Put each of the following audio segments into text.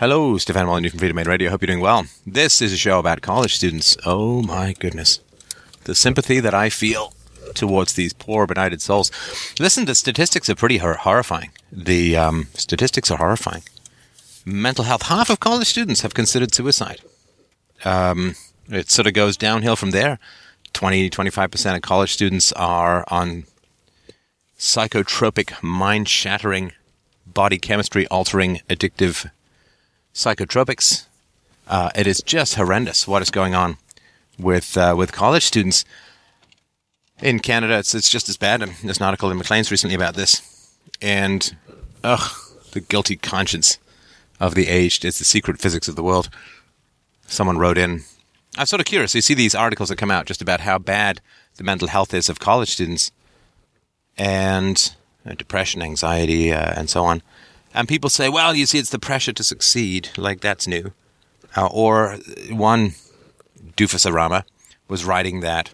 Hello, Stefan Molyneux from Freedomain Radio. Hope you're doing well. This is a show about college students. Oh my goodness. The sympathy that I feel towards these poor, benighted souls. Listen, the statistics are pretty hor- horrifying. The um, statistics are horrifying. Mental health. Half of college students have considered suicide. Um, it sort of goes downhill from there. 20, 25% of college students are on psychotropic, mind shattering, body chemistry altering, addictive psychotropics. Uh, it is just horrendous what is going on with uh, with college students in Canada. It's it's just as bad. There's an article in Maclean's recently about this, and ugh, the guilty conscience of the aged is the secret physics of the world. Someone wrote in. I'm sort of curious. You see these articles that come out just about how bad the mental health is of college students, and uh, depression, anxiety, uh, and so on. And people say, well, you see, it's the pressure to succeed. Like, that's new. Uh, or one doofusarama was writing that,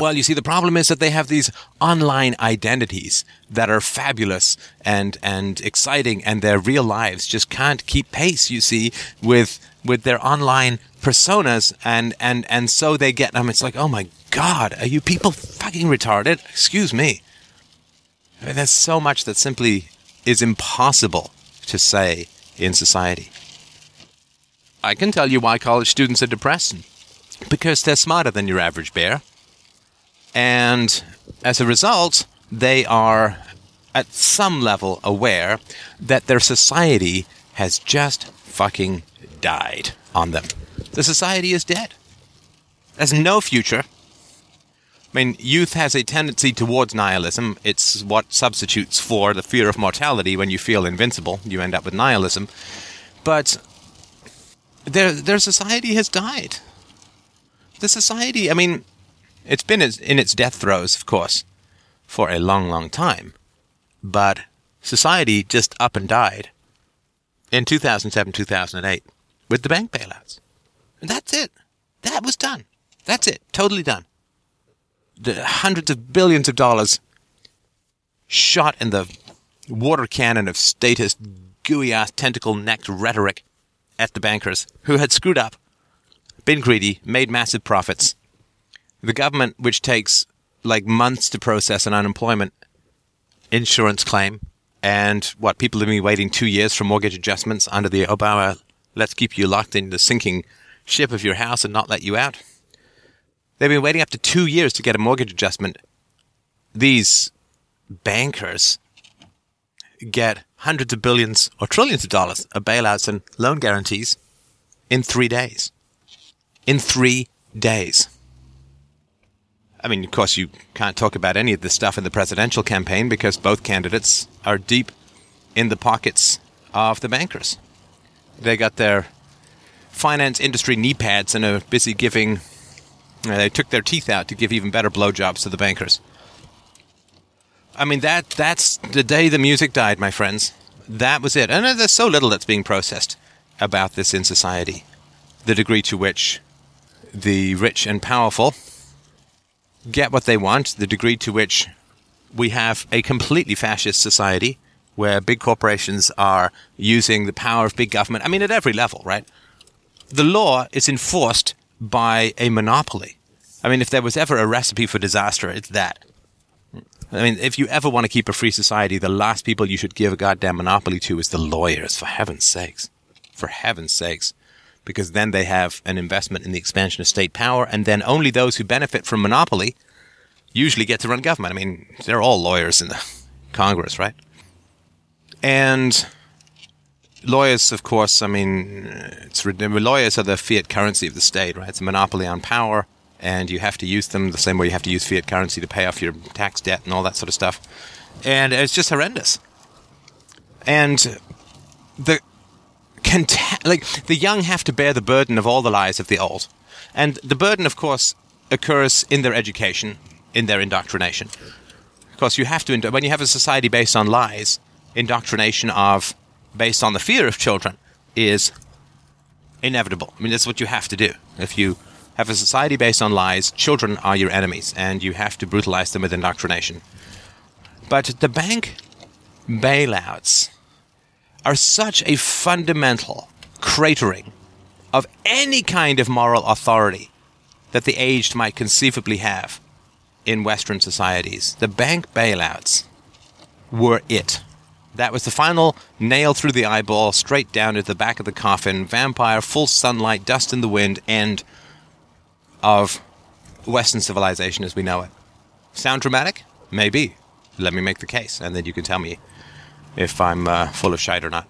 well, you see, the problem is that they have these online identities that are fabulous and, and exciting, and their real lives just can't keep pace, you see, with, with their online personas. And, and, and so they get them. It's like, oh my God, are you people fucking retarded? Excuse me. I mean, there's so much that simply is impossible to say in society. I can tell you why college students are depressed. Because they're smarter than your average bear. And as a result, they are at some level aware that their society has just fucking died on them. The society is dead. There's no future. I mean, youth has a tendency towards nihilism. It's what substitutes for the fear of mortality when you feel invincible. You end up with nihilism. But their, their society has died. The society, I mean, it's been in its death throes, of course, for a long, long time. But society just up and died in 2007, 2008 with the bank bailouts. And that's it. That was done. That's it. Totally done hundreds of billions of dollars shot in the water cannon of statist, gooey ass, tentacle necked rhetoric at the bankers who had screwed up, been greedy, made massive profits. The government, which takes like months to process an unemployment insurance claim, and what people have been waiting two years for mortgage adjustments under the Obama let's keep you locked in the sinking ship of your house and not let you out. They've been waiting up to two years to get a mortgage adjustment. These bankers get hundreds of billions or trillions of dollars of bailouts and loan guarantees in three days. In three days. I mean, of course, you can't talk about any of this stuff in the presidential campaign because both candidates are deep in the pockets of the bankers. They got their finance industry knee pads and are busy giving they took their teeth out to give even better blowjobs to the bankers. I mean that that's the day the music died, my friends. That was it. And uh, there's so little that's being processed about this in society. The degree to which the rich and powerful get what they want, the degree to which we have a completely fascist society where big corporations are using the power of big government. I mean, at every level, right? The law is enforced by a monopoly. I mean, if there was ever a recipe for disaster, it's that. I mean, if you ever want to keep a free society, the last people you should give a goddamn monopoly to is the lawyers, for heaven's sakes. For heaven's sakes. Because then they have an investment in the expansion of state power, and then only those who benefit from monopoly usually get to run government. I mean, they're all lawyers in the Congress, right? And lawyers, of course, I mean, it's lawyers are the fiat currency of the state, right? It's a monopoly on power, and you have to use them the same way you have to use fiat currency to pay off your tax debt and all that sort of stuff. And it's just horrendous. And the cont- like the young have to bear the burden of all the lies of the old, and the burden, of course, occurs in their education, in their indoctrination. Of course, you have to when you have a society based on lies, indoctrination of based on the fear of children is inevitable. I mean, that's what you have to do. If you have a society based on lies, children are your enemies, and you have to brutalize them with indoctrination. But the bank bailouts, are such a fundamental cratering of any kind of moral authority that the aged might conceivably have in Western societies. The bank bailouts were it. That was the final nail through the eyeball, straight down to the back of the coffin, vampire, full sunlight, dust in the wind, end of Western civilization as we know it. Sound dramatic? Maybe. Let me make the case, and then you can tell me if I'm uh, full of shite or not.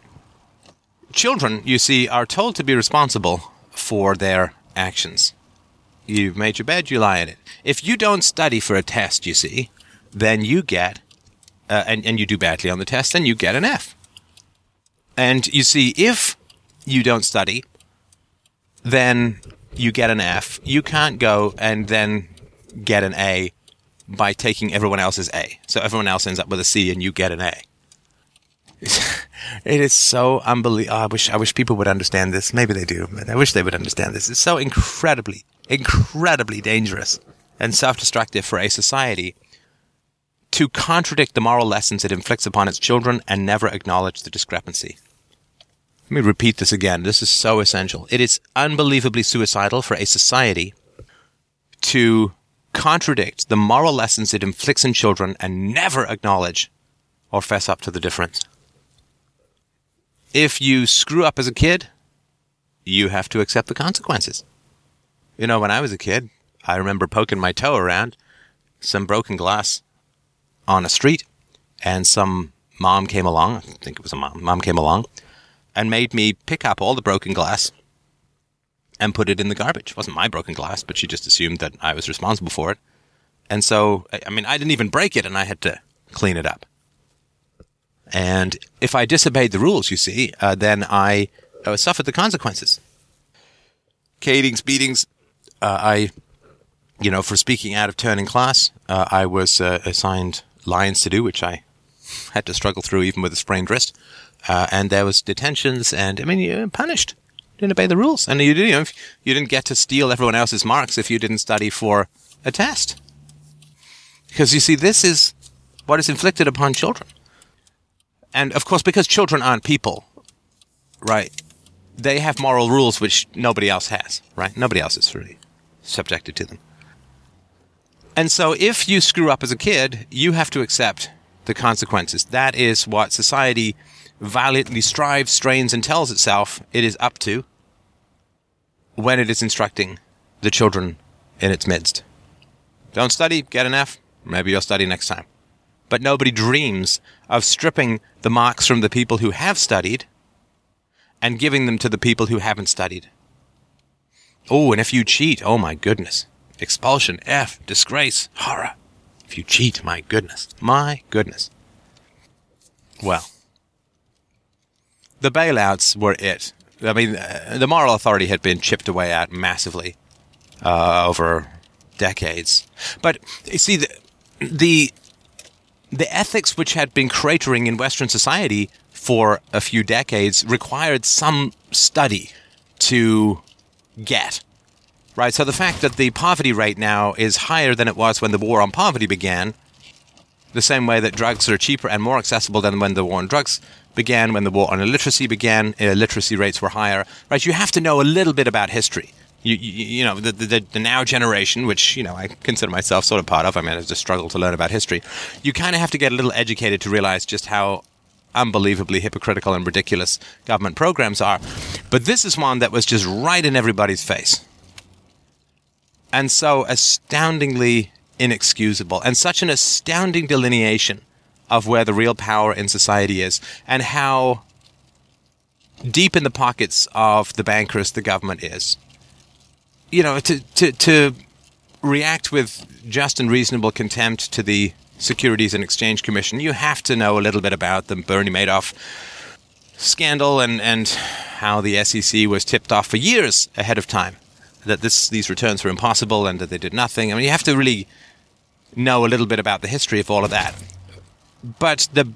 Children, you see, are told to be responsible for their actions. You've made your bed, you lie in it. If you don't study for a test, you see, then you get uh, and, and you do badly on the test, then you get an F. And you see, if you don't study, then you get an F. You can't go and then get an A by taking everyone else's A. So everyone else ends up with a C and you get an A. it is so unbelievable. Oh, I wish I wish people would understand this. Maybe they do, but I wish they would understand this. It's so incredibly, incredibly dangerous and self-destructive for a society to contradict the moral lessons it inflicts upon its children and never acknowledge the discrepancy. Let me repeat this again. This is so essential. It is unbelievably suicidal for a society to contradict the moral lessons it inflicts in children and never acknowledge or fess up to the difference. If you screw up as a kid, you have to accept the consequences. You know, when I was a kid, I remember poking my toe around some broken glass on a street, and some mom came along. I think it was a mom. Mom came along and made me pick up all the broken glass and put it in the garbage. It wasn't my broken glass, but she just assumed that I was responsible for it. And so, I mean, I didn't even break it, and I had to clean it up. And if I disobeyed the rules, you see, uh, then I uh, suffered the consequences. Catings, beatings. Uh, I, you know, for speaking out of turn in class, uh, I was uh, assigned lines to do, which I had to struggle through even with a sprained wrist. Uh, and there was detentions, and I mean, you're punished. You didn't obey the rules, and you didn't. You, know, you didn't get to steal everyone else's marks if you didn't study for a test. Because you see, this is what is inflicted upon children, and of course, because children aren't people, right? They have moral rules which nobody else has, right? Nobody else is really subjected to them. And so if you screw up as a kid, you have to accept the consequences. That is what society valiantly strives, strains, and tells itself it is up to when it is instructing the children in its midst. Don't study, get an F. Maybe you'll study next time. But nobody dreams of stripping the marks from the people who have studied and giving them to the people who haven't studied. Oh, and if you cheat, oh my goodness expulsion, F, disgrace, horror. If you cheat, my goodness, my goodness. Well, the bailouts were it. I mean, uh, the moral authority had been chipped away at massively uh, over decades. But you see, the, the the ethics which had been cratering in Western society for a few decades required some study to get right? So the fact that the poverty rate now is higher than it was when the war on poverty began, the same way that drugs are cheaper and more accessible than when the war on drugs began, when the war on illiteracy began, uh, illiteracy rates were higher, right? You have to know a little bit about history. You, you, you know, the, the, the, now generation, which, you know, I consider myself sort of part of, I mean, I just struggle to learn about history. You kind of have to get a little educated to realize just how unbelievably hypocritical and ridiculous government programs are. But this is one that was just right in everybody's face and so astoundingly inexcusable, and such an astounding delineation of where the real power in society is, and how deep in the pockets of the bankers the government is. You know, to, to, to react with just and reasonable contempt to the Securities and Exchange Commission, you have to know a little bit about the Bernie Madoff scandal and, and how the SEC was tipped off for years ahead of time that this these returns were impossible and that they did nothing. I mean, you have to really know a little bit about the history of all of that. But the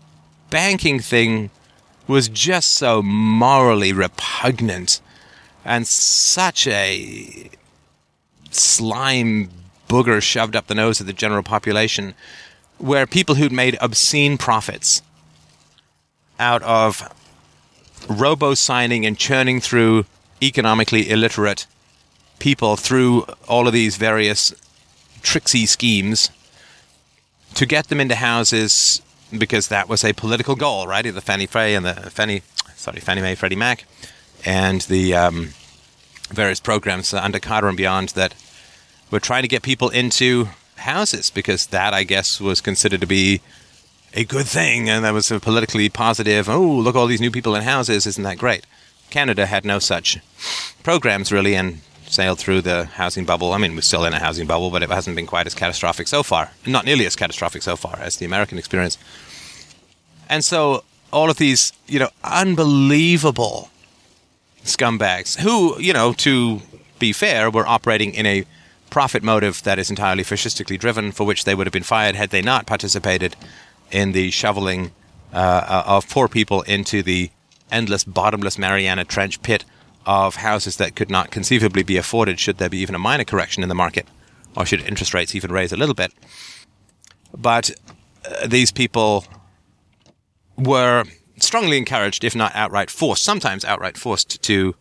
banking thing was just so morally repugnant and such a slime booger shoved up the nose of the general population where people who'd made obscene profits out of robo signing and churning through economically illiterate people through all of these various tricksy schemes to get them into houses because that was a political goal, right? The Fannie Frey and the Fannie, sorry, Fannie Mae, Freddie Mac, and the um, various programs under Carter and beyond that were trying to get people into houses because that, I guess, was considered to be a good thing and that was politically positive. Oh, look, all these new people in houses, isn't that great? Canada had no such programs really and sailed through the housing bubble. I mean, we're still in a housing bubble, but it hasn't been quite as catastrophic so far. Not nearly as catastrophic so far as the American experience. And so all of these, you know, unbelievable scumbags who, you know, to be fair, were operating in a profit motive that is entirely fascistically driven, for which they would have been fired had they not participated in the shoveling uh, of poor people into the endless, bottomless Mariana Trench pit of houses that could not conceivably be afforded should there be even a minor correction in the market, or should interest rates even raise a little bit. But uh, these people were strongly encouraged, if not outright forced, sometimes outright forced to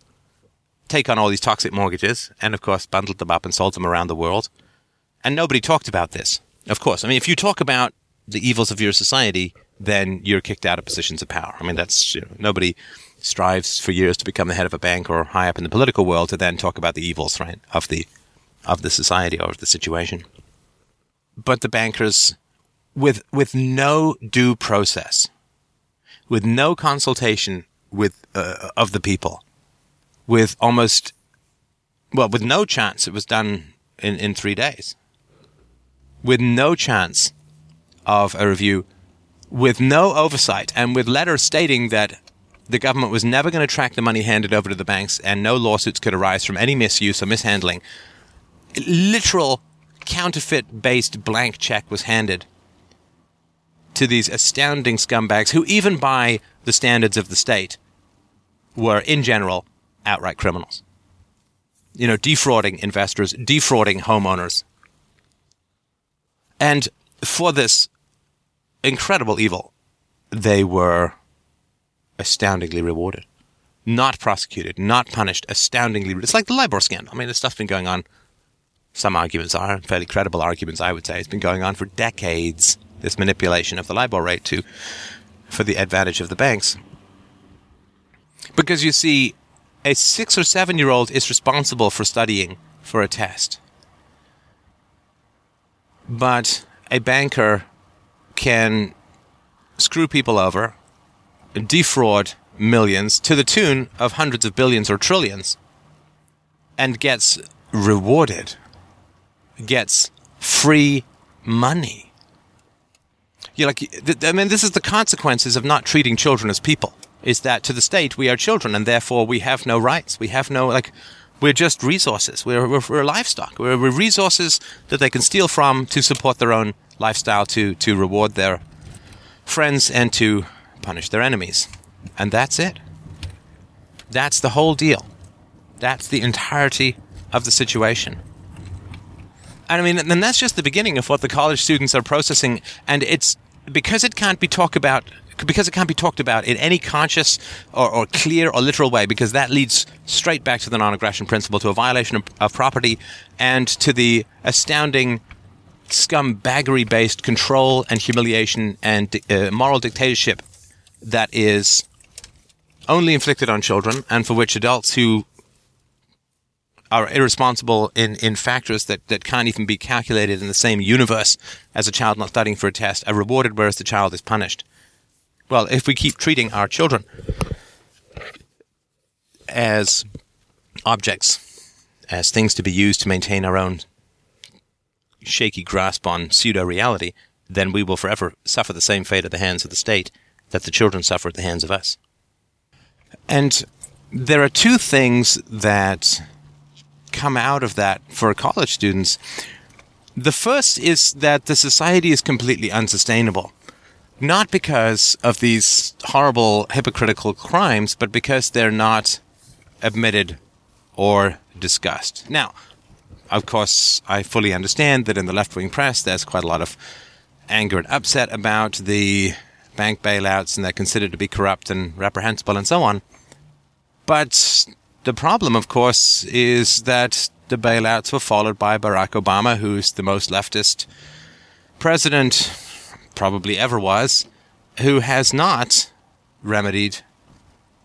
take on all these toxic mortgages, and of course bundled them up and sold them around the world. And nobody talked about this. Of course, I mean, if you talk about the evils of your society, then you're kicked out of positions of power. I mean, that's you know, nobody strives for years to become the head of a bank or high up in the political world to then talk about the evils, right, of the of the society or of the situation. But the bankers, with with no due process, with no consultation with uh, of the people, with almost well, with no chance it was done in, in three days, with no chance of a review, with no oversight, and with letters stating that the government was never going to track the money handed over to the banks and no lawsuits could arise from any misuse or mishandling. Literal counterfeit based blank check was handed to these astounding scumbags who, even by the standards of the state, were in general outright criminals. You know, defrauding investors, defrauding homeowners. And for this incredible evil, they were astoundingly rewarded. Not prosecuted, not punished, astoundingly. It's like the LIBOR scandal. I mean, this stuff's been going on. Some arguments are fairly credible arguments, I would say. It's been going on for decades. This manipulation of the LIBOR rate to for the advantage of the banks. Because you see, a six or seven year old is responsible for studying for a test. But a banker can screw people over defraud millions to the tune of hundreds of billions or trillions and gets rewarded, gets free money. You're like, I mean, this is the consequences of not treating children as people. Is that to the state we are children and therefore we have no rights. We have no like, we're just resources. We're we're, we're livestock. We're, we're resources that they can steal from to support their own lifestyle, to to reward their friends, and to punish their enemies. And that's it. That's the whole deal. That's the entirety of the situation. And I mean, and that's just the beginning of what the college students are processing. And it's because it can't be talked about, because it can't be talked about in any conscious or, or clear or literal way, because that leads straight back to the non aggression principle, to a violation of, of property, and to the astounding scumbaggery based control and humiliation and uh, moral dictatorship that is only inflicted on children and for which adults who are irresponsible in, in factors that, that can't even be calculated in the same universe as a child not studying for a test are rewarded whereas the child is punished. Well, if we keep treating our children as objects, as things to be used to maintain our own shaky grasp on pseudo reality, then we will forever suffer the same fate at the hands of the state that the children suffer at the hands of us. And there are two things that come out of that for college students. The first is that the society is completely unsustainable. Not because of these horrible hypocritical crimes, but because they're not admitted or discussed. Now, of course, I fully understand that in the left wing press there's quite a lot of anger and upset about the bank bailouts and they're considered to be corrupt and reprehensible and so on. But the problem, of course, is that the bailouts were followed by Barack Obama, who's the most leftist president probably ever was, who has not remedied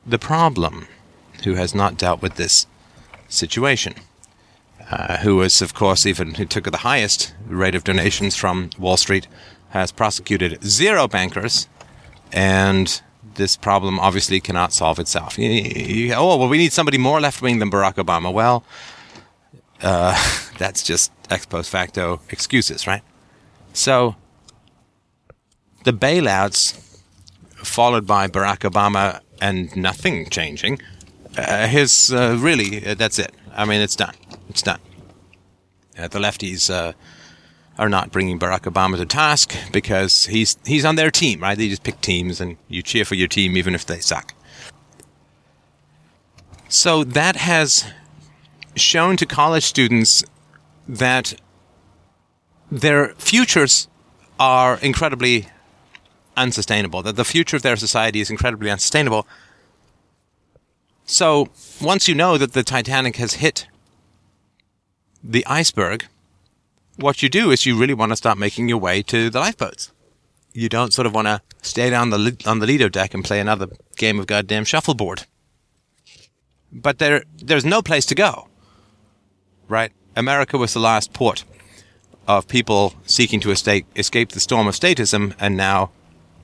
the problem, who has not dealt with this situation. Uh, who was, of course, even who took the highest rate of donations from Wall Street, has prosecuted zero bankers, and this problem obviously cannot solve itself. You, you, oh, well, we need somebody more left wing than Barack Obama. Well, uh, that's just ex post facto excuses, right? So, the bailouts, followed by Barack Obama and nothing changing, uh, his uh, really, uh, that's it. I mean, it's done. It's done. Uh, the lefties uh, are not bringing Barack Obama to task because he's he's on their team, right? They just pick teams and you cheer for your team even if they suck. So that has shown to college students that their futures are incredibly unsustainable, that the future of their society is incredibly unsustainable. So once you know that the Titanic has hit the iceberg, what you do is you really want to start making your way to the lifeboats. You don't sort of want to stay down the on the Lido deck and play another game of goddamn shuffleboard. But there, there's no place to go. Right? America was the last port of people seeking to escape, escape the storm of statism, and now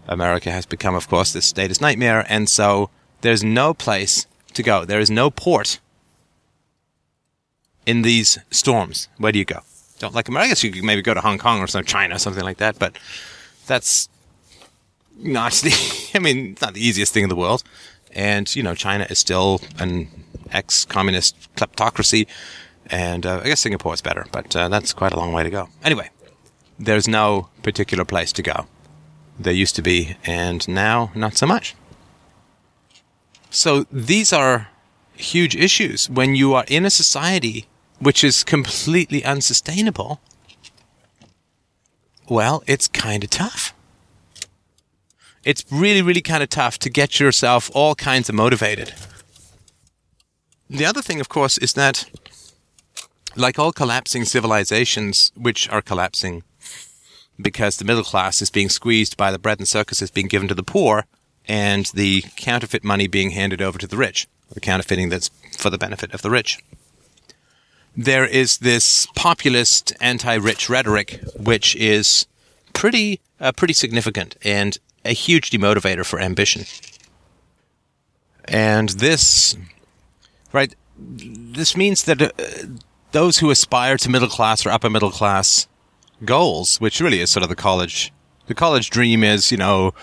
America has become, of course, this status nightmare, and so there's no place to go. There is no port in these storms. Where do you go? Don't like them. I guess you could maybe go to Hong Kong or some China, or something like that. But that's not the. I mean, not the easiest thing in the world. And you know, China is still an ex-communist kleptocracy, and uh, I guess Singapore is better, but uh, that's quite a long way to go. Anyway, there's no particular place to go. There used to be, and now not so much. So these are huge issues when you are in a society which is completely unsustainable, well, it's kind of tough. It's really, really kind of tough to get yourself all kinds of motivated. The other thing, of course, is that, like all collapsing civilizations, which are collapsing because the middle class is being squeezed by the bread and circuses being given to the poor and the counterfeit money being handed over to the rich, the counterfeiting that's for the benefit of the rich there is this populist anti-rich rhetoric, which is pretty uh, pretty significant and a huge demotivator for ambition. And this, right, this means that uh, those who aspire to middle class or upper middle class goals, which really is sort of the college, the college dream is, you know,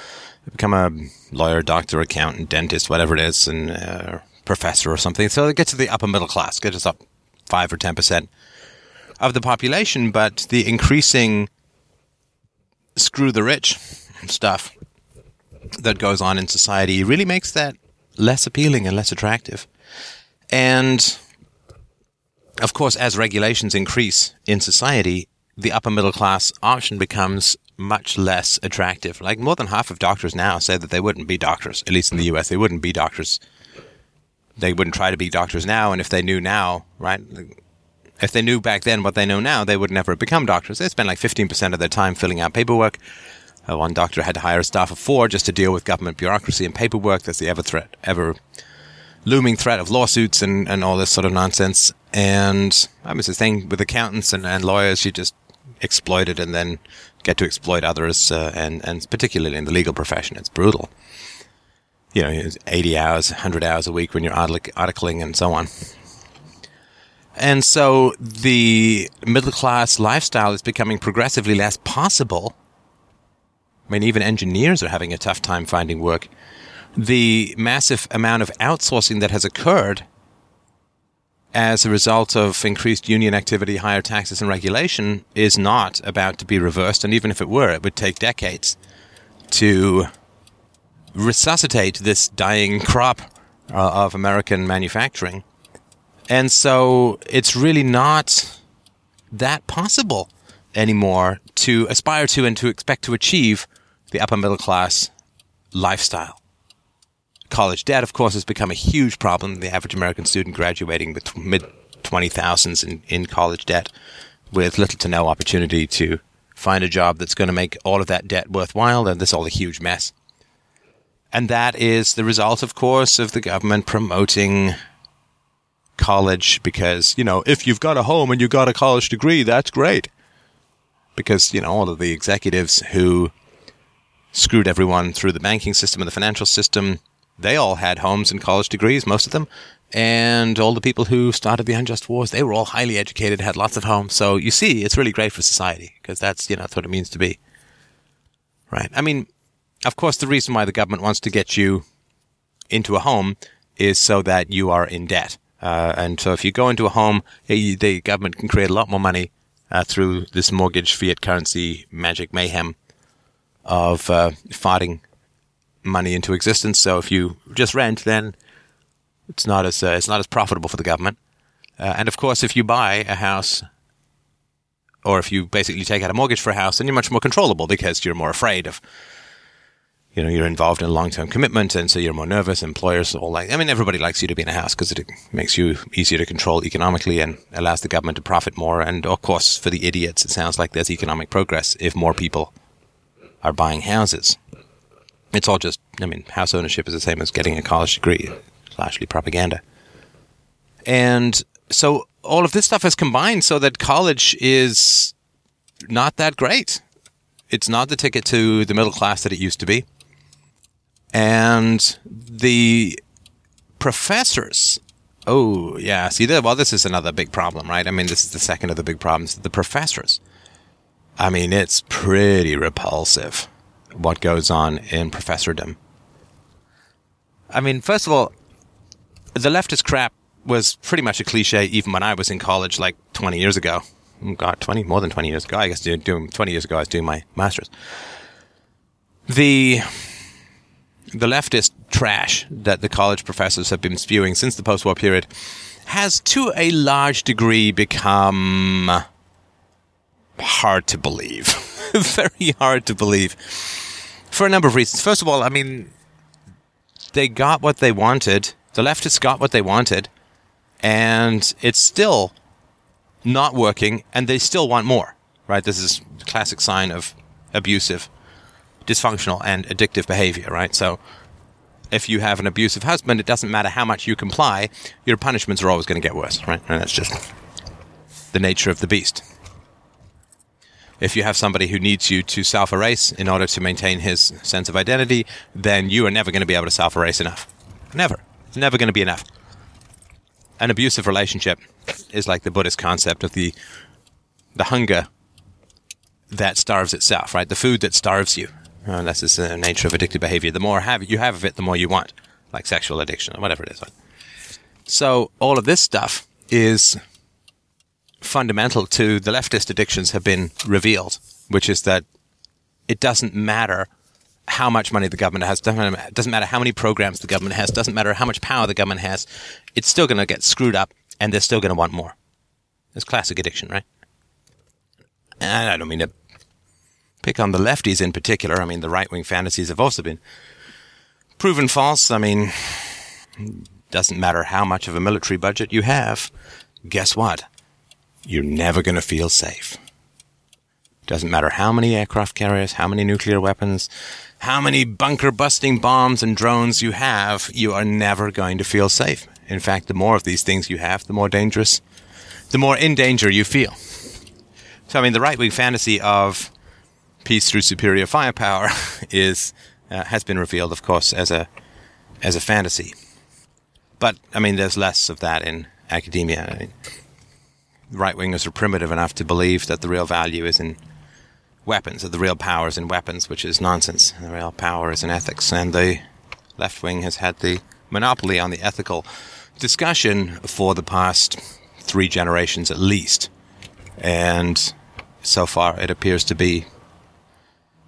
become a lawyer, doctor, accountant, dentist, whatever it is, and uh, professor or something. So it gets to the upper middle class, get us up five or ten percent of the population, but the increasing screw the rich stuff that goes on in society really makes that less appealing and less attractive. And of course, as regulations increase in society, the upper middle class option becomes much less attractive. Like more than half of doctors now say that they wouldn't be doctors, at least in the US, they wouldn't be doctors they wouldn't try to be doctors now. And if they knew now, right, if they knew back then what they know now, they would never become doctors. They spend like 15% of their time filling out paperwork. Uh, one doctor had to hire a staff of four just to deal with government bureaucracy and paperwork. There's the ever threat, ever looming threat of lawsuits and, and all this sort of nonsense. And I was the thing with accountants and, and lawyers. You just exploit it and then get to exploit others, uh, and, and particularly in the legal profession, it's brutal you know, 80 hours, 100 hours a week when you're articling and so on. And so the middle class lifestyle is becoming progressively less possible. I mean, even engineers are having a tough time finding work. The massive amount of outsourcing that has occurred as a result of increased union activity, higher taxes, and regulation is not about to be reversed. And even if it were, it would take decades to resuscitate this dying crop uh, of American manufacturing. And so it's really not that possible anymore to aspire to and to expect to achieve the upper middle class lifestyle. college debt, of course, has become a huge problem. The average American student graduating with mid 20,000s in, in college debt with little to no opportunity to find a job that's going to make all of that debt worthwhile, then this is all a huge mess. And that is the result, of course, of the government promoting college because, you know, if you've got a home and you've got a college degree, that's great. Because, you know, all of the executives who screwed everyone through the banking system and the financial system, they all had homes and college degrees, most of them. And all the people who started the unjust wars, they were all highly educated, had lots of homes. So you see, it's really great for society because that's, you know, that's what it means to be. Right. I mean, of course, the reason why the government wants to get you into a home is so that you are in debt. Uh, and so if you go into a home, the government can create a lot more money uh, through this mortgage fiat currency magic mayhem of uh, fighting money into existence. So if you just rent, then it's not as uh, it's not as profitable for the government. Uh, and of course, if you buy a house, or if you basically take out a mortgage for a house, then you're much more controllable because you're more afraid of. You know, you're involved in a long-term commitment, and so you're more nervous. Employers all like, I mean, everybody likes you to be in a house because it makes you easier to control economically and allows the government to profit more. And of course, for the idiots, it sounds like there's economic progress if more people are buying houses. It's all just, I mean, house ownership is the same as getting a college degree largely propaganda. And so all of this stuff has combined so that college is not that great. It's not the ticket to the middle class that it used to be. And the professors, oh, yeah, see, well, this is another big problem, right? I mean, this is the second of the big problems. The professors. I mean, it's pretty repulsive what goes on in professordom. I mean, first of all, the leftist crap was pretty much a cliche even when I was in college, like 20 years ago. Oh, God, 20, more than 20 years ago. I guess doing 20 years ago, I was doing my master's. The, the leftist trash that the college professors have been spewing since the post war period has to a large degree become hard to believe. Very hard to believe. For a number of reasons. First of all, I mean, they got what they wanted the leftists got what they wanted, and it's still not working, and they still want more. Right? This is classic sign of abusive, dysfunctional, and addictive behavior. Right? So, if you have an abusive husband, it doesn't matter how much you comply, your punishments are always going to get worse. Right? And that's just the nature of the beast. If you have somebody who needs you to self erase in order to maintain his sense of identity, then you are never going to be able to self erase enough. Never. It's never going to be enough. An abusive relationship is like the Buddhist concept of the the hunger that starves itself, right? The food that starves you. Uh, it's the nature of addictive behavior. The more have you have of it, the more you want, like sexual addiction or whatever it is. So all of this stuff is fundamental to the leftist addictions have been revealed, which is that it doesn't matter how much money the government has, doesn't, doesn't matter how many programs the government has, doesn't matter how much power the government has, it's still going to get screwed up and they're still going to want more. It's classic addiction, right? And I don't mean to pick on the lefties in particular. I mean, the right wing fantasies have also been proven false. I mean, doesn't matter how much of a military budget you have. Guess what? You're never going to feel safe. Doesn't matter how many aircraft carriers, how many nuclear weapons, how many bunker busting bombs and drones you have, you are never going to feel safe. In fact, the more of these things you have, the more dangerous, the more in danger you feel. So, I mean, the right wing fantasy of peace through superior firepower is uh, has been revealed, of course, as a as a fantasy. But I mean, there's less of that in academia. I mean, right wingers are primitive enough to believe that the real value is in weapons, that the real power is in weapons, which is nonsense. The real power is in ethics, and the left wing has had the monopoly on the ethical discussion for the past three generations at least. And so far, it appears to be,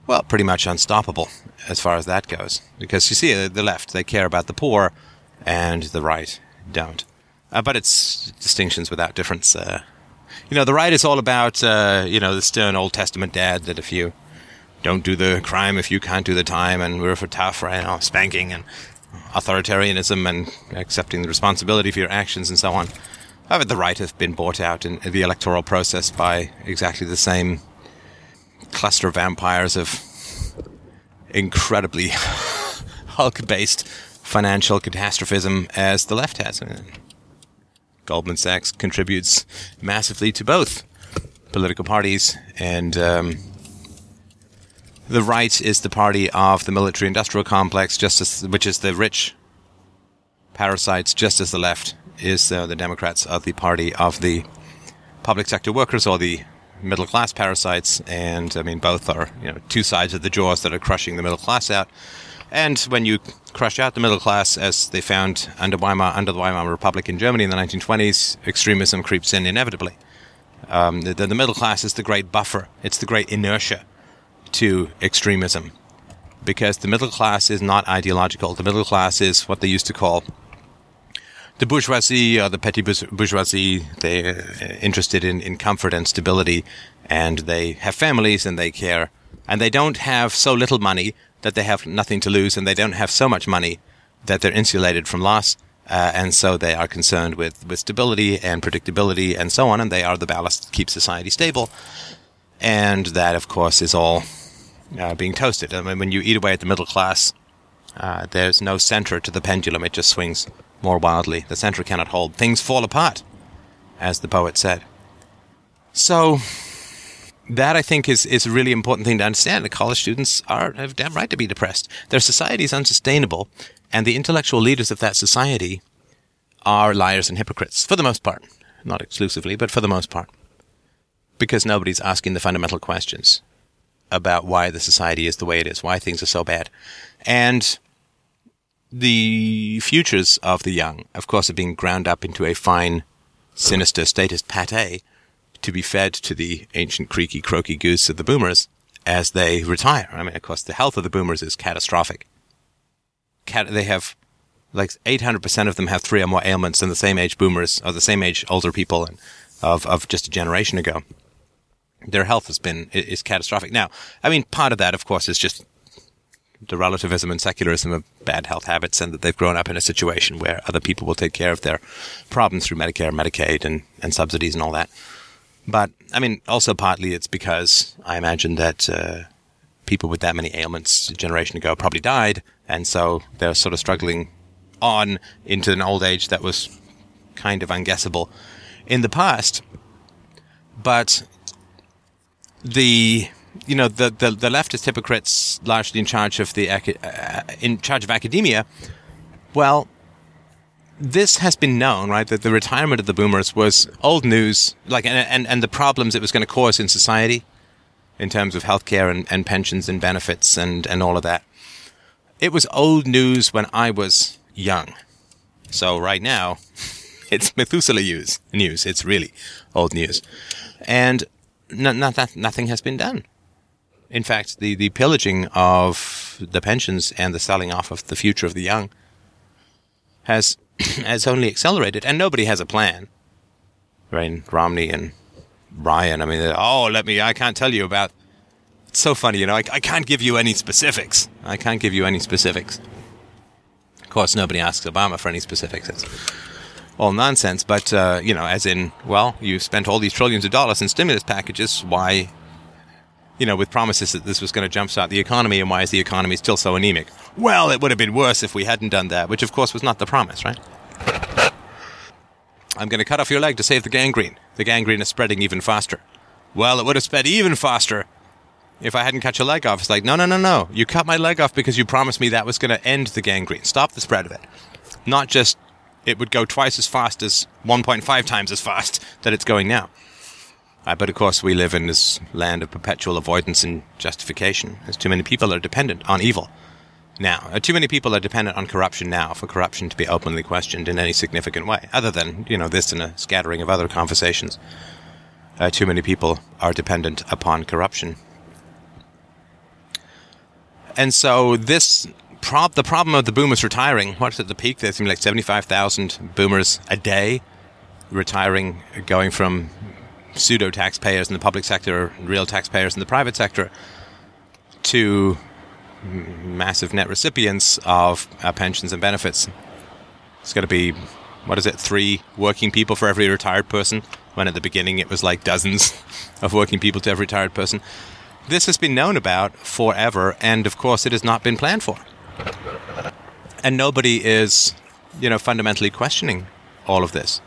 well, pretty much unstoppable as far as that goes. Because you see, uh, the left, they care about the poor, and the right don't. Uh, but it's distinctions without difference. Uh, you know, the right is all about, uh, you know, the stern Old Testament dad that if you don't do the crime, if you can't do the time, and we're for tough, right? Know, spanking and authoritarianism and accepting the responsibility for your actions and so on. However, the right have been bought out in the electoral process by exactly the same cluster of vampires of incredibly Hulk based financial catastrophism as the left has. Goldman Sachs contributes massively to both political parties, and um, the right is the party of the military industrial complex, just as, which is the rich parasites, just as the left is uh, the Democrats of the party of the public sector workers or the middle class parasites. And I mean, both are you know two sides of the jaws that are crushing the middle class out. And when you crush out the middle class, as they found under Weimar, under the Weimar Republic in Germany in the 1920s, extremism creeps in inevitably. Um, the, the middle class is the great buffer. It's the great inertia to extremism, because the middle class is not ideological. The middle class is what they used to call the bourgeoisie or the petty bourgeoisie. They're uh, interested in, in comfort and stability, and they have families and they care, and they don't have so little money that they have nothing to lose, and they don't have so much money that they're insulated from loss. Uh, and so they are concerned with, with stability and predictability and so on, and they are the ballast that keeps society stable. And that, of course, is all uh, being toasted. I mean, when you eat away at the middle class, uh, there's no center to the pendulum, it just swings more wildly. The center cannot hold. Things fall apart, as the poet said. So, that I think is, is a really important thing to understand. The college students are have damn right to be depressed. Their society is unsustainable, and the intellectual leaders of that society are liars and hypocrites for the most part, not exclusively, but for the most part, because nobody's asking the fundamental questions about why the society is the way it is, why things are so bad, and the futures of the young, of course, are being ground up into a fine, sinister statist pate to be fed to the ancient creaky croaky goose of the boomers as they retire. I mean, of course, the health of the boomers is catastrophic. Cat- they have like 800% of them have three or more ailments than the same age boomers or the same age older people of, of just a generation ago. Their health has been, is catastrophic. Now, I mean, part of that, of course, is just the relativism and secularism of bad health habits and that they've grown up in a situation where other people will take care of their problems through Medicare, Medicaid, and, and subsidies and all that. But I mean, also partly it's because I imagine that uh, people with that many ailments a generation ago probably died, and so they're sort of struggling on into an old age that was kind of unguessable in the past. But the you know the, the, the leftist hypocrites largely in charge of the uh, in charge of academia. Well, this has been known, right? That the retirement of the boomers was old news, like, and, and, and the problems it was going to cause in society in terms of healthcare and, and pensions and benefits and, and all of that. It was old news when I was young. So right now, it's Methuselah news. News. It's really old news, and no, not that nothing has been done. In fact, the, the pillaging of the pensions and the selling off of the future of the young has has only accelerated, and nobody has a plan. Right, Romney and Ryan. I mean, oh, let me. I can't tell you about. It's so funny, you know. I, I can't give you any specifics. I can't give you any specifics. Of course, nobody asks Obama for any specifics. It's all nonsense. But uh, you know, as in, well, you spent all these trillions of dollars in stimulus packages. Why you know, with promises that this was going to jumpstart the economy, and why is the economy still so anemic? Well, it would have been worse if we hadn't done that, which of course was not the promise, right? I'm going to cut off your leg to save the gangrene. The gangrene is spreading even faster. Well, it would have spread even faster if I hadn't cut your leg off. It's like, no, no, no, no. You cut my leg off because you promised me that was going to end the gangrene, stop the spread of it. Not just it would go twice as fast as 1.5 times as fast that it's going now. Uh, but of course, we live in this land of perpetual avoidance and justification, as too many people are dependent on evil. Now, uh, too many people are dependent on corruption now for corruption to be openly questioned in any significant way, other than, you know, this and a scattering of other conversations. Uh, too many people are dependent upon corruption. And so this prob- the problem of the boomers retiring, what's at the peak? There seemed like 75,000 boomers a day retiring, going from pseudo taxpayers in the public sector, real taxpayers in the private sector, to massive net recipients of uh, pensions and benefits. It's going to be, what is it, three working people for every retired person, when at the beginning it was like dozens of working people to every retired person. This has been known about forever, and of course, it has not been planned for. And nobody is, you know, fundamentally questioning all of this.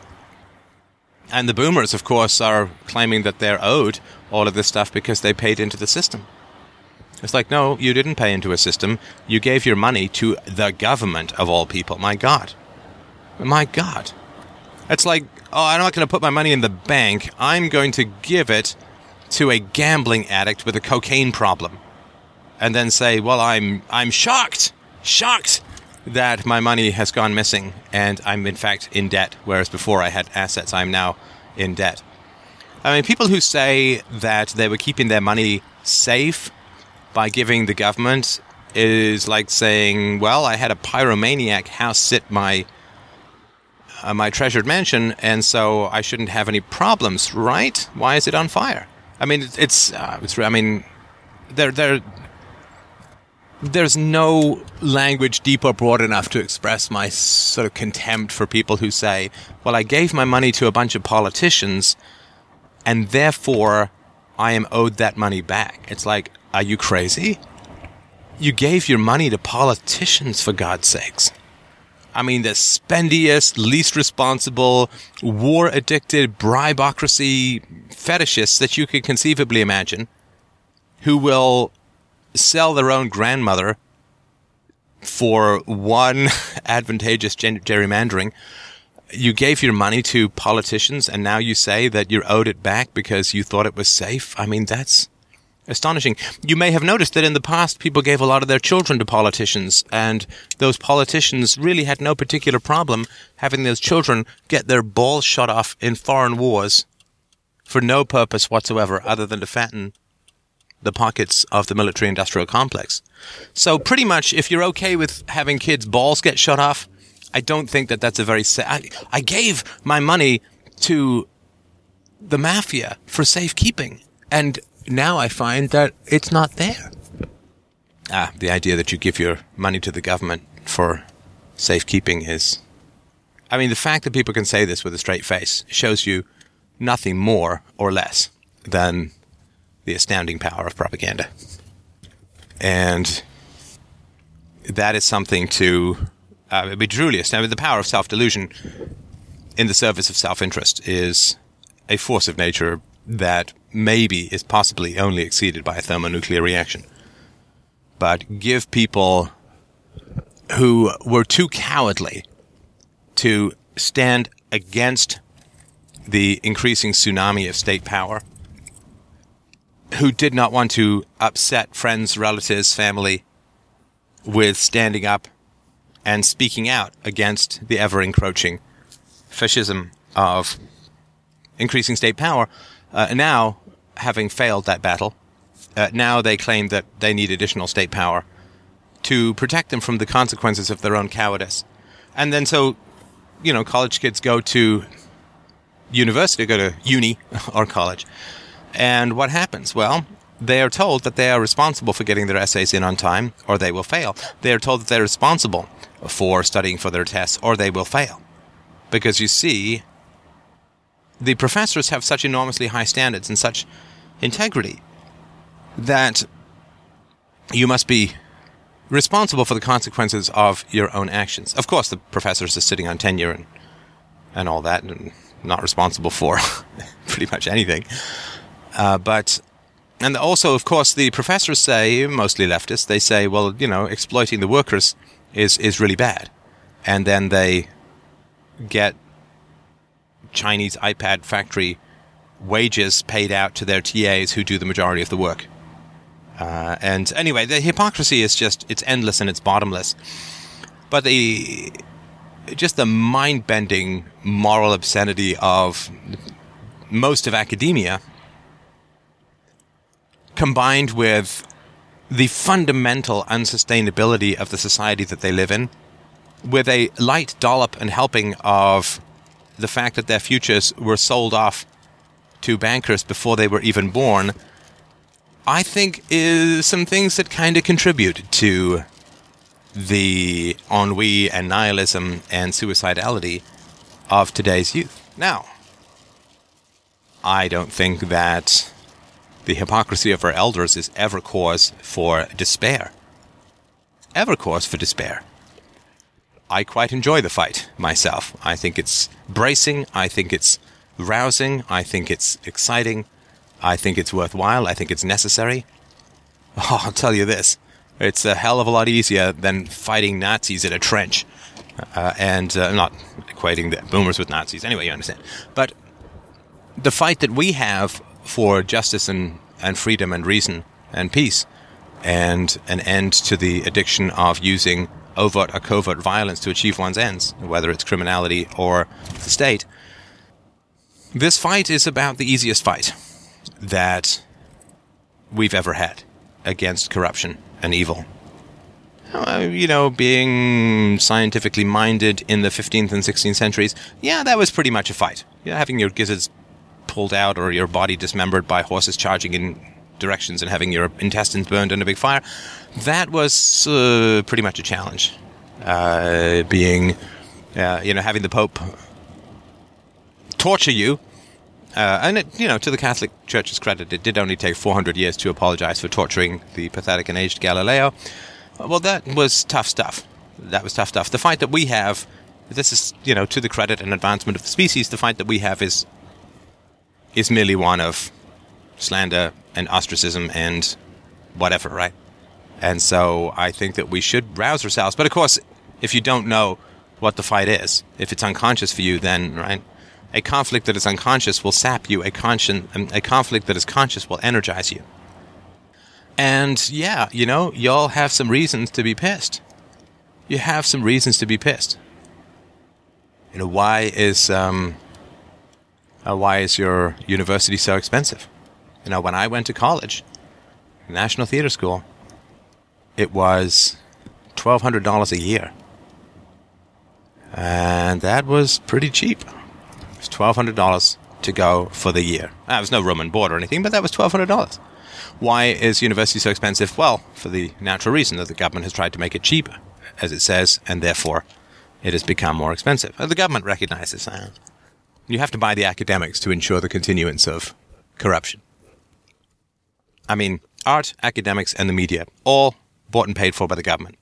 And the boomers, of course, are claiming that they're owed all of this stuff because they paid into the system. It's like, no, you didn't pay into a system. You gave your money to the government of all people. My God. My God. It's like, oh, I'm not going to put my money in the bank. I'm going to give it to a gambling addict with a cocaine problem. And then say, well, I'm, I'm shocked, shocked that my money has gone missing and I'm in fact in debt, whereas before I had assets, I'm now in debt. I mean, people who say that they were keeping their money safe by giving the government is like saying, well, I had a pyromaniac house sit my uh, my treasured mansion, and so I shouldn't have any problems, right? Why is it on fire? I mean, it's uh, it's. I mean, there there there's no language deep or broad enough to express my sort of contempt for people who say, well, I gave my money to a bunch of politicians and therefore I am owed that money back. It's like, are you crazy? You gave your money to politicians, for God's sakes. I mean, the spendiest, least responsible, war addicted, bribocracy fetishists that you could conceivably imagine who will sell their own grandmother for one advantageous gerrymandering. You gave your money to politicians and now you say that you're owed it back because you thought it was safe. I mean, that's astonishing. You may have noticed that in the past people gave a lot of their children to politicians and those politicians really had no particular problem having those children get their balls shot off in foreign wars for no purpose whatsoever other than to fatten the pockets of the military industrial complex. So pretty much if you're okay with having kids' balls get shot off, I don't think that that's a very sa- I, I gave my money to the mafia for safekeeping and now I find that it's not there. Ah, the idea that you give your money to the government for safekeeping is I mean the fact that people can say this with a straight face shows you nothing more or less than the astounding power of propaganda. And that is something to uh, be truly astounding. The power of self delusion in the service of self interest is a force of nature that maybe is possibly only exceeded by a thermonuclear reaction. But give people who were too cowardly to stand against the increasing tsunami of state power who did not want to upset friends, relatives, family with standing up and speaking out against the ever encroaching fascism of increasing state power. Uh, now, having failed that battle, uh, now they claim that they need additional state power to protect them from the consequences of their own cowardice. And then so, you know, college kids go to university, go to uni or college, and what happens? Well, they are told that they are responsible for getting their essays in on time, or they will fail. They are told that they're responsible for studying for their tests, or they will fail. Because you see, the professors have such enormously high standards and such integrity that you must be responsible for the consequences of your own actions. Of course, the professors are sitting on tenure and, and all that, and not responsible for pretty much anything. Uh, but and also, of course, the professors say, mostly leftists, they say, well, you know, exploiting the workers is is really bad, and then they get Chinese iPad factory wages paid out to their TAs who do the majority of the work. Uh, and anyway, the hypocrisy is just it's endless and it's bottomless. But the just the mind-bending moral obscenity of most of academia combined with the fundamental unsustainability of the society that they live in, with a light dollop and helping of the fact that their futures were sold off to bankers before they were even born, I think is some things that kind of contribute to the ennui and nihilism and suicidality of today's youth. Now, I don't think that the hypocrisy of our elders is ever cause for despair. Ever cause for despair. I quite enjoy the fight myself. I think it's bracing. I think it's rousing. I think it's exciting. I think it's worthwhile. I think it's necessary. Oh, I'll tell you this. It's a hell of a lot easier than fighting Nazis in a trench. Uh, and uh, not equating the boomers with Nazis. Anyway, you understand. But the fight that we have for justice and, and freedom and reason and peace and an end to the addiction of using overt or covert violence to achieve one's ends, whether it's criminality or the state. This fight is about the easiest fight that we've ever had against corruption and evil. Uh, you know, being scientifically minded in the 15th and 16th centuries, yeah, that was pretty much a fight. Yeah, having your gizzards pulled out or your body dismembered by horses charging in directions and having your intestines burned in a big fire, that was uh, pretty much a challenge. Uh, being, uh, you know, having the Pope torture you uh, and it, you know, to the Catholic Church's credit, it did only take 400 years to apologize for torturing the pathetic and aged Galileo. Well, that was tough stuff. That was tough stuff. The fight that we have, this is, you know, to the credit and advancement of the species, the fight that we have is is merely one of slander and ostracism and whatever, right? And so I think that we should rouse ourselves. But of course, if you don't know what the fight is, if it's unconscious for you, then right, a conflict that is unconscious will sap you. A, conscien- um, a conflict that is conscious will energize you. And yeah, you know, y'all have some reasons to be pissed. You have some reasons to be pissed. You know, why is um, uh, why is your university so expensive? You know, when I went to college, National Theater School, it was twelve hundred dollars a year, and that was pretty cheap It was $1,200 to go for the year. That was no room and board or anything, but that was $1,200. Why is university so expensive? Well, for the natural reason that the government has tried to make it cheaper, as it says, and therefore it has become more expensive. The government recognizes that. You have to buy the academics to ensure the continuance of corruption. I mean, art, academics, and the media, all bought and paid for by the government.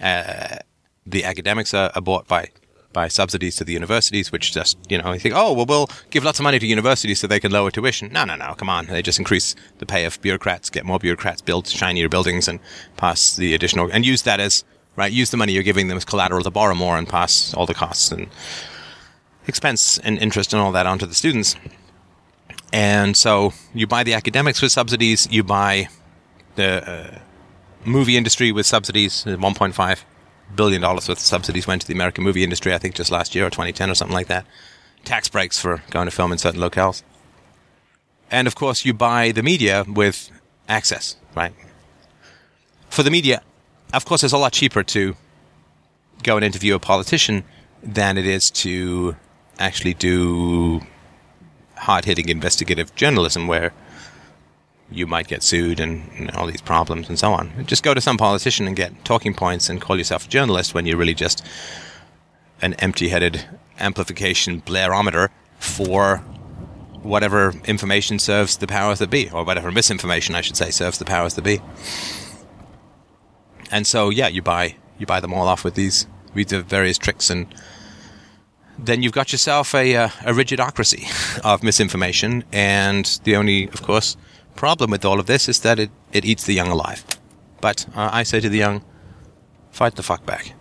Uh, the academics are, are bought by by subsidies to the universities, which just, you know, you think, oh, well, we'll give lots of money to universities so they can lower tuition. No, no, no, come on. They just increase the pay of bureaucrats, get more bureaucrats, build shinier buildings and pass the additional, and use that as, right, use the money you're giving them as collateral to borrow more and pass all the costs and expense and interest and all that onto the students. And so you buy the academics with subsidies, you buy the uh, movie industry with subsidies, 1.5 billion dollars worth of subsidies went to the American movie industry, I think just last year or 2010 or something like that. Tax breaks for going to film in certain locales. And of course, you buy the media with access, right? For the media, of course, it's a lot cheaper to go and interview a politician than it is to actually do hard hitting investigative journalism where you might get sued and, all these problems and so on. Just go to some politician and get talking points and call yourself a journalist when you're really just an empty headed amplification blairometer for whatever information serves the powers that be, or whatever misinformation, I should say, serves the powers that be. And so, yeah, you buy you buy them all off with these with the various tricks, and then you've got yourself a, uh, a rigidocracy of misinformation. And the only, of course, problem with all of this is that it, it eats the young alive. But uh, I say to the young, fight the fuck back.